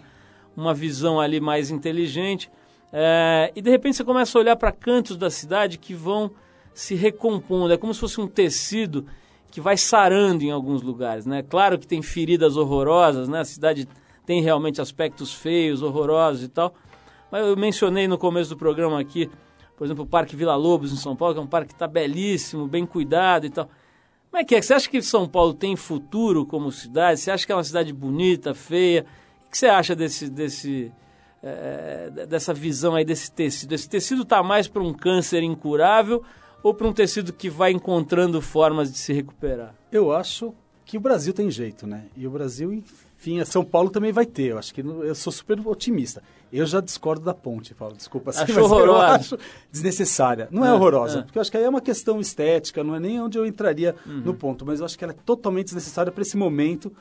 uma visão ali mais inteligente. É, e de repente você começa a olhar para cantos da cidade que vão se recompondo. É como se fosse um tecido que vai sarando em alguns lugares, né? Claro que tem feridas horrorosas, né? A cidade tem realmente aspectos feios, horrorosos e tal. Mas eu mencionei no começo do programa aqui, por exemplo, o Parque Vila Lobos em São Paulo, que é um parque que está belíssimo, bem cuidado e tal. Como é que é? Você acha que São Paulo tem futuro como cidade? Você acha que é uma cidade bonita, feia? O que você acha desse, desse, eh, dessa visão aí desse tecido? Esse tecido está mais para um câncer incurável ou para um tecido que vai encontrando formas de se recuperar? Eu acho que o Brasil tem jeito, né? E o Brasil, enfim, a São Paulo também vai ter. Eu acho que eu sou super otimista. Eu já discordo da ponte, Paulo. Desculpa. assim, eu horrorosa? acho desnecessária. Não é, É, horrorosa, é. porque eu acho que aí é uma questão estética, não é nem onde eu entraria Uhum. no ponto. Mas eu acho que ela é totalmente desnecessária para esse momento,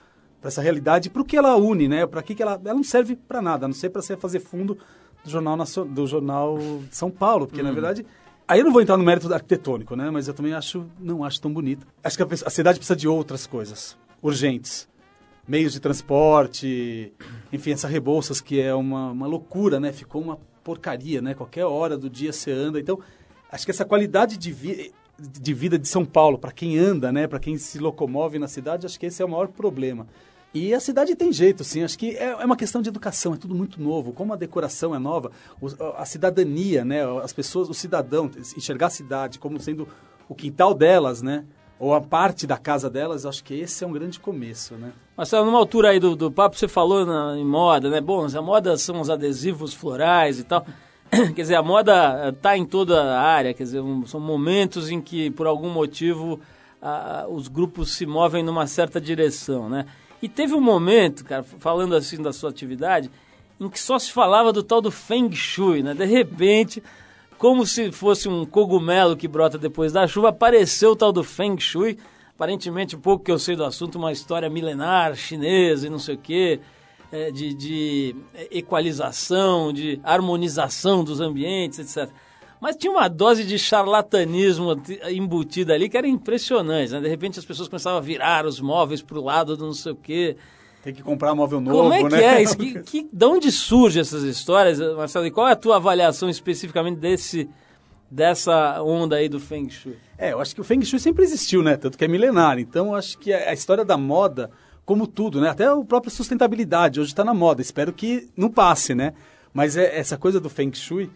para essa realidade, para o que ela une, né? Para que que ela, ela não serve para nada, a não ser para você fazer fundo do jornal do jornal de São Paulo, porque na Uhum. verdade Aí eu não vou entrar no mérito arquitetônico, né? Mas eu também acho, não acho tão bonito. Acho que a, a cidade precisa de outras coisas urgentes. Meios de transporte, enfim, essa Rebouças que é uma, uma loucura, né? Ficou uma porcaria, né? Qualquer hora do dia você anda. Então, acho que essa qualidade de, vi de vida de São Paulo, para quem anda, né? Para quem se locomove na cidade, acho que esse é o maior problema. E a cidade tem jeito, sim. Acho que é, é uma questão de educação, é tudo muito novo. Como a decoração é nova, a cidadania, né? As pessoas, o cidadão, enxergar a cidade como sendo o quintal delas, né? Ou a parte da casa delas, acho que esse é um grande começo, né? Marcelo, numa altura aí do, do papo, você falou na- em moda, né? Bom, a moda são os adesivos florais e tal. Quer dizer, a moda está em toda a área, quer dizer, um- são momentos em que, por algum motivo, a- os grupos se movem numa certa direção, né? E teve um momento, cara, falando assim da sua atividade, em que só se falava do tal do Feng Shui, né? De repente, como se fosse um cogumelo que brota depois da chuva, apareceu o tal do Feng Shui. Aparentemente, pouco que eu sei do assunto, uma história milenar chinesa e não sei o quê, é, de, de equalização, de harmonização dos ambientes, etc. Mas tinha uma dose de charlatanismo embutida ali que era impressionante. Né? De repente as pessoas começavam a virar os móveis para o lado do não sei o quê. Tem que comprar móvel novo, Como é que né? é isso? Que, que, de onde surgem essas histórias, Marcelo? E qual é a tua avaliação especificamente desse, dessa onda aí do Feng Shui? É, eu acho que o Feng Shui sempre existiu, né? Tanto que é milenar. Então, eu acho que a, a história da moda, como tudo, né? Até a própria sustentabilidade, hoje está na moda. Espero que não passe, né? Mas é, essa coisa do Feng Shui,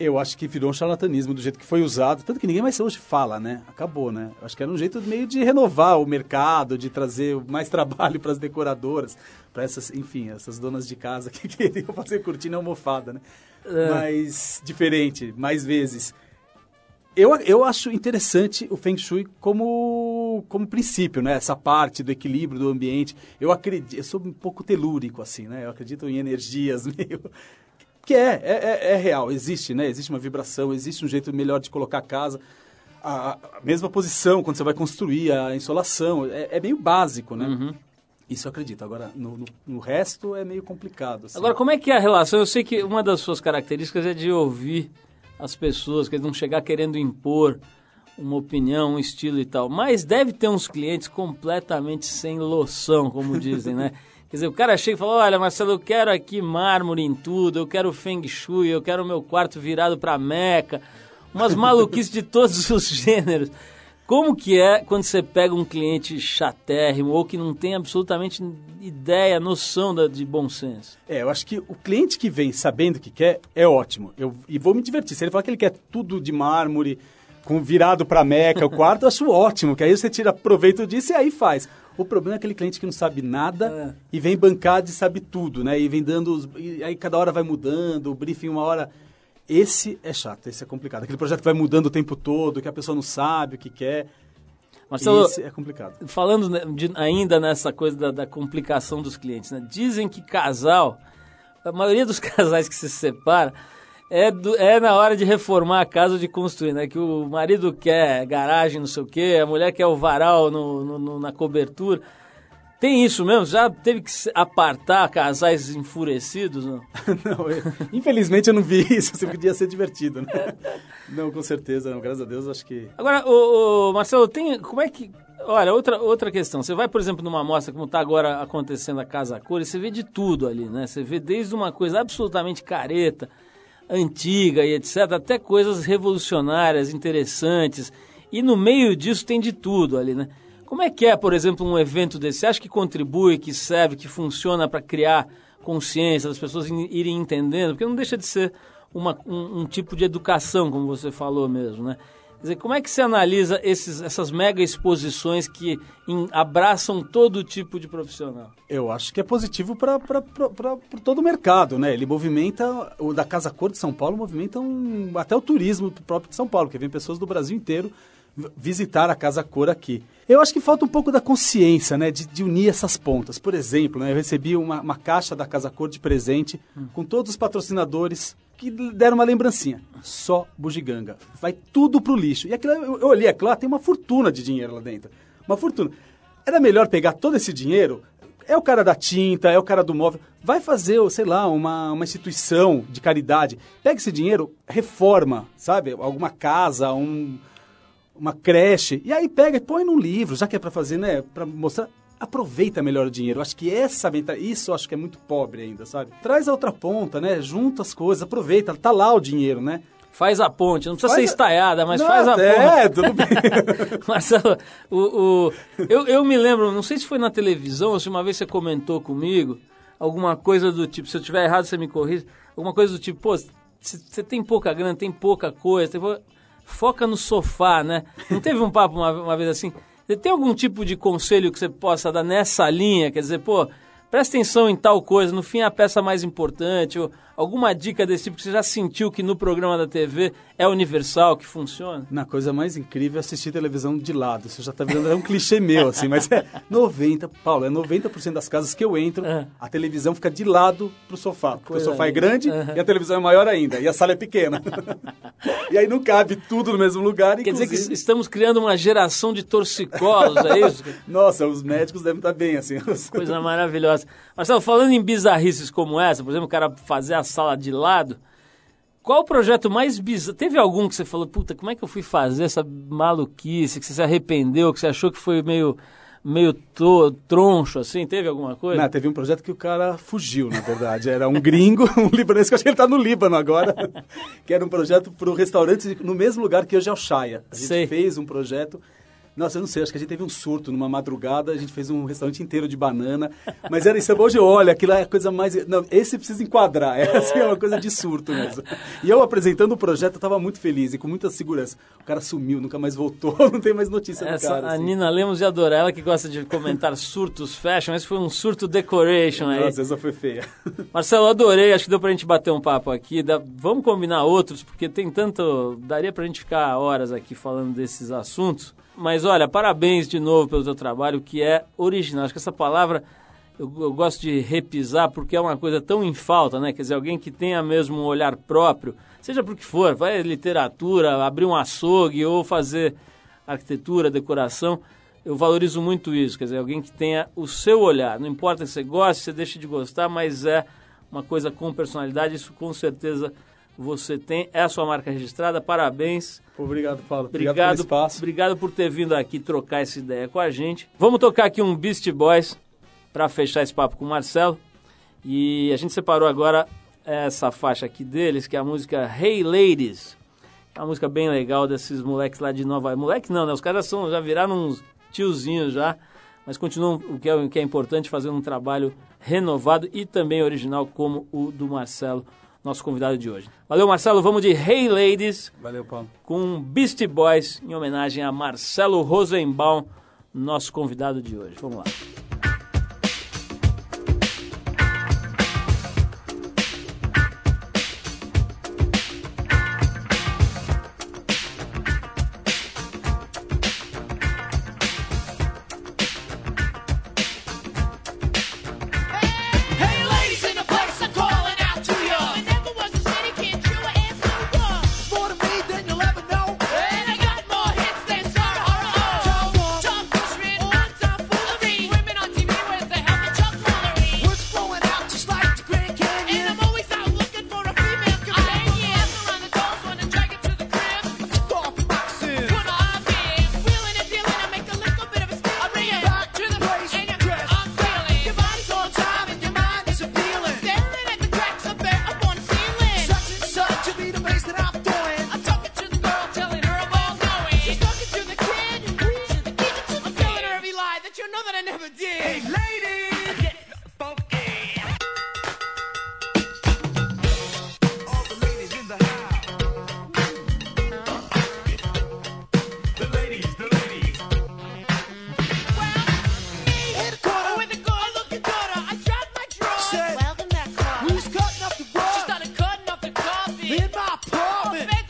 eu acho que virou um charlatanismo do jeito que foi usado. Tanto que ninguém mais hoje fala, né? Acabou, né? Eu acho que era um jeito meio de renovar o mercado, de trazer mais trabalho para as decoradoras, para essas, enfim, essas donas de casa que queriam fazer cortina almofada, né? Mas diferente, mais vezes. Eu, eu acho interessante o Feng Shui como, como princípio, né? Essa parte do equilíbrio do ambiente. Eu acredito, eu sou um pouco telúrico, assim, né? Eu acredito em energias meio... Que é, é, é- é real, existe, né? Existe uma vibração, existe um jeito melhor de colocar a casa. A, a mesma posição quando você vai construir, a insolação, é, é meio básico, né? Isso eu acredito. Agora, no, no, no resto é meio complicado. assim. Agora, como é que é a relação? Eu sei que uma das suas características é de ouvir as pessoas, que eles não chegar querendo impor uma opinião, um estilo e tal. Mas deve ter uns clientes completamente sem loção, como dizem, né? Quer dizer, o cara chega e fala, olha, Marcelo, eu quero aqui mármore em tudo, eu quero Feng Shui, eu quero o meu quarto virado para Meca, umas maluquices de todos os gêneros. Como que é quando você pega um cliente chatérrimo ou que não tem absolutamente ideia, noção da- de bom senso? É, eu acho que o cliente que vem sabendo o que quer é ótimo. Eu, e vou me divertir. Se ele falar que ele quer tudo de mármore, com virado para Meca, o quarto, eu acho ótimo, que aí você tira proveito disso e aí faz. O problema é aquele cliente que não sabe nada e vem bancado e sabe tudo, né? E vem dando. Os, e aí cada hora vai mudando, o briefing uma hora. Esse é chato, esse é complicado. Aquele projeto que vai mudando o tempo todo, que a pessoa não sabe o que quer. Marcelo, esse é complicado. falando né, de- ainda nessa coisa da, da complicação dos clientes, né? Dizem que casal, a maioria dos casais que se separa é, do- é na hora de reformar a casa ou de construir, né? Que o marido quer garagem, não sei o quê, a mulher quer o varal no- no- no- na cobertura. Tem isso mesmo? Já teve que apartar casais enfurecidos? Não? Não, eu- infelizmente eu não vi isso, assim, podia ser divertido, né? Não, com certeza, não. Graças a Deus, acho que. Agora, o, Marcelo, tem, como é que... Olha, outra, outra questão. Você vai, por exemplo, numa mostra como está agora acontecendo a Casa Cor, e você vê de tudo ali, né? Você vê desde uma coisa absolutamente careta, antiga e etc., até coisas revolucionárias, interessantes. E no meio disso tem de tudo ali, né? Como é que é, por exemplo, um evento desse? Você acha que contribui, que serve, que funciona para criar consciência, das pessoas irem entendendo? Porque não deixa de ser uma- um, um tipo de educação, como você falou mesmo, né? Quer dizer, como é que você analisa esses, essas mega exposições que em- abraçam todo tipo de profissional? Eu acho que é positivo para todo o mercado, né? Ele movimenta, o da Casa Cor de São Paulo movimenta um, até o turismo próprio de São Paulo, que vem pessoas do Brasil inteiro visitar a Casa Cor aqui. Eu acho que falta um pouco da consciência, né? De, de unir essas pontas. Por exemplo, né, eu recebi uma, uma caixa da Casa Cor de presente com todos os patrocinadores que deram uma lembrancinha. Só bugiganga. Vai tudo pro lixo. E aquilo, eu, eu olhei aquilo lá, tem uma fortuna de dinheiro lá dentro. Uma fortuna. Era melhor pegar todo esse dinheiro é o cara da tinta, é o cara do móvel. Vai fazer, sei lá, uma, uma instituição de caridade. Pega esse dinheiro, reforma, sabe? Alguma casa, um, uma creche. E aí pega e põe num livro, já que é para fazer, né? Para mostrar. Aproveita melhor o dinheiro. Acho que essa isso eu acho que é muito pobre ainda, sabe? Traz a outra ponta, né? Junta as coisas, aproveita. Tá lá o dinheiro, né? Faz a ponte, não precisa Faz ser a- estaiada, mas Não, faz a ponte. É, tudo bem. Marcelo, o, o- eu, eu me lembro, não sei se foi na televisão ou se uma vez você comentou comigo, alguma coisa do tipo, se eu tiver errado você me corrige, alguma coisa do tipo, pô, você tem pouca grana, tem pouca coisa, tem pouca- foca no sofá, né? Não teve um papo uma, uma vez assim? Você tem algum tipo de conselho que você possa dar nessa linha? Quer dizer, pô, presta atenção em tal coisa, no fim é a peça mais importante, ou alguma dica desse tipo que você já sentiu que no programa da TV é universal, que funciona? Na coisa mais incrível é assistir televisão de lado. Isso já tá virando é um clichê meu, assim, mas é 90, Paulo, é 90% das casas que eu entro, É. a televisão fica de lado pro sofá. Porque Coisa o sofá é linda. grande Aham. e a televisão é maior ainda. E a sala é pequena. e aí não cabe tudo no mesmo lugar. Quer dizer que inclusive- estamos criando uma geração de torcicolos, é isso? Nossa, os médicos devem estar bem, assim. Coisa maravilhosa. Marcelo, falando em bizarrices como essa, por exemplo, o cara fazer a sala de lado, qual o projeto mais bizarro? Teve algum que você falou, puta, como é que eu fui fazer essa maluquice, que você se arrependeu, que você achou que foi meio, meio to- troncho, assim? Teve alguma coisa? Não, teve um projeto que o cara fugiu, na verdade. Era um gringo, um libanês, que eu acho que ele está no Líbano agora. que era um projeto para o restaurante no mesmo lugar que hoje é o Chaya. A gente Sei. fez um projeto. Nossa, eu não sei, acho que a gente teve um surto numa madrugada, a gente fez um restaurante inteiro de banana. Mas era isso, hoje olha, aquilo é a coisa mais. Não, esse precisa enquadrar, é assim, é uma coisa de surto mesmo. E eu apresentando o projeto, eu estava muito feliz e com muita segurança. O cara sumiu, nunca mais voltou, não tem mais notícia do Essa, cara. a assim. Nina Lemos ia adorar, ela que gosta de comentar surtos fashion, esse foi um surto decoration aí. Nossa, essa foi feia. Marcelo, adorei, acho que deu pra gente bater um papo aqui. Dá- vamos combinar outros, porque tem tanto. Daria pra gente ficar horas aqui falando desses assuntos. Mas olha, parabéns de novo pelo teu trabalho, que é original. Acho que essa palavra eu, eu gosto de repisar porque é uma coisa tão em falta, né? Quer dizer, alguém que tenha mesmo um olhar próprio, seja por que for, vai literatura, abrir um açougue ou fazer arquitetura, decoração. Eu valorizo muito isso, quer dizer, alguém que tenha o seu olhar. Não importa se você gosta, se você deixa de gostar, mas é uma coisa com personalidade. Isso com certeza você tem, é a sua marca registrada, parabéns. Obrigado, Paulo. Obrigado, obrigado pelo espaço. Obrigado por ter vindo aqui trocar essa ideia com a gente. Vamos tocar aqui um Beast Boys para fechar esse papo com o Marcelo. E a gente separou agora essa faixa aqui deles, que é a música Hey Ladies. É uma música bem legal desses moleques lá de Nova York. Moleque não, né? Os caras são, já viraram uns tiozinhos já, mas continuam, o que é, o que é importante, fazendo um trabalho renovado e também original como o do Marcelo nosso convidado de hoje. Valeu, Marcelo. Vamos de Hey Ladies. Valeu, Paulo. Com Beast Boys, em homenagem a Marcelo Rosenbaum, nosso convidado de hoje. Vamos lá. Bombing.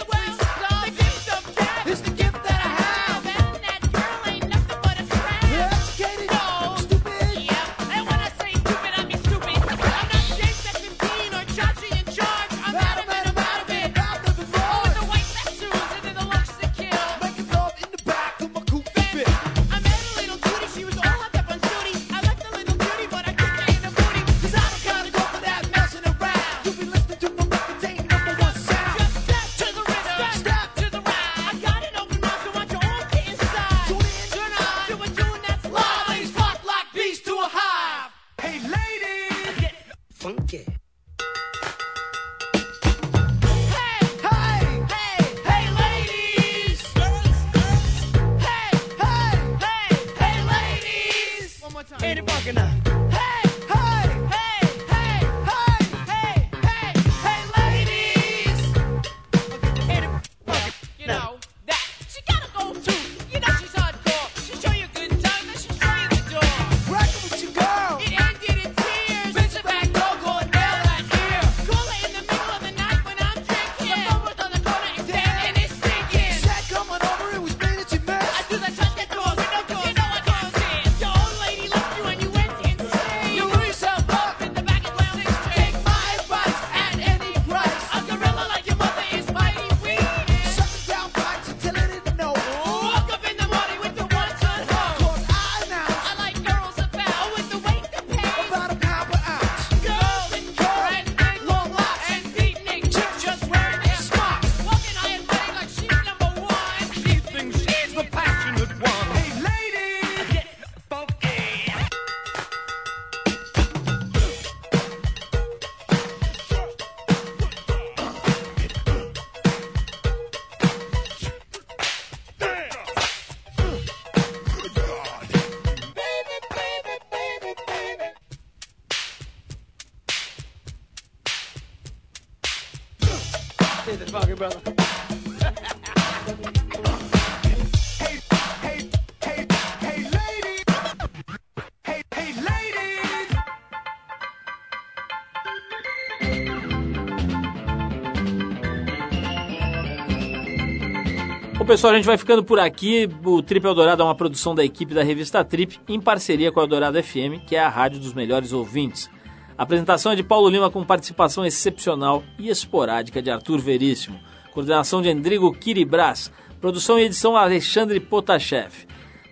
pessoal, a gente vai ficando por aqui. O Trip Eldorado é uma produção da equipe da revista Trip, em parceria com a Eldorado FM, que é a rádio dos melhores ouvintes. A apresentação é de Paulo Lima, com participação excepcional e esporádica de Arthur Veríssimo. Coordenação de Endrigo Kiribras. Produção e edição Alexandre Potashev.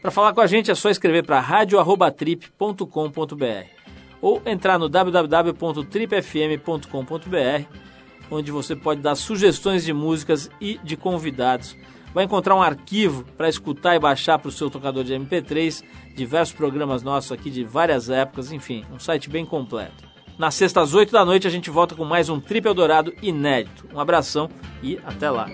Para falar com a gente é só escrever para radioarrobatrip.com.br ou entrar no www.tripfm.com.br, onde você pode dar sugestões de músicas e de convidados vai encontrar um arquivo para escutar e baixar para o seu tocador de MP3, diversos programas nossos aqui de várias épocas, enfim, um site bem completo. Na sexta às 8 da noite a gente volta com mais um Triple Dourado inédito. Um abração e até lá.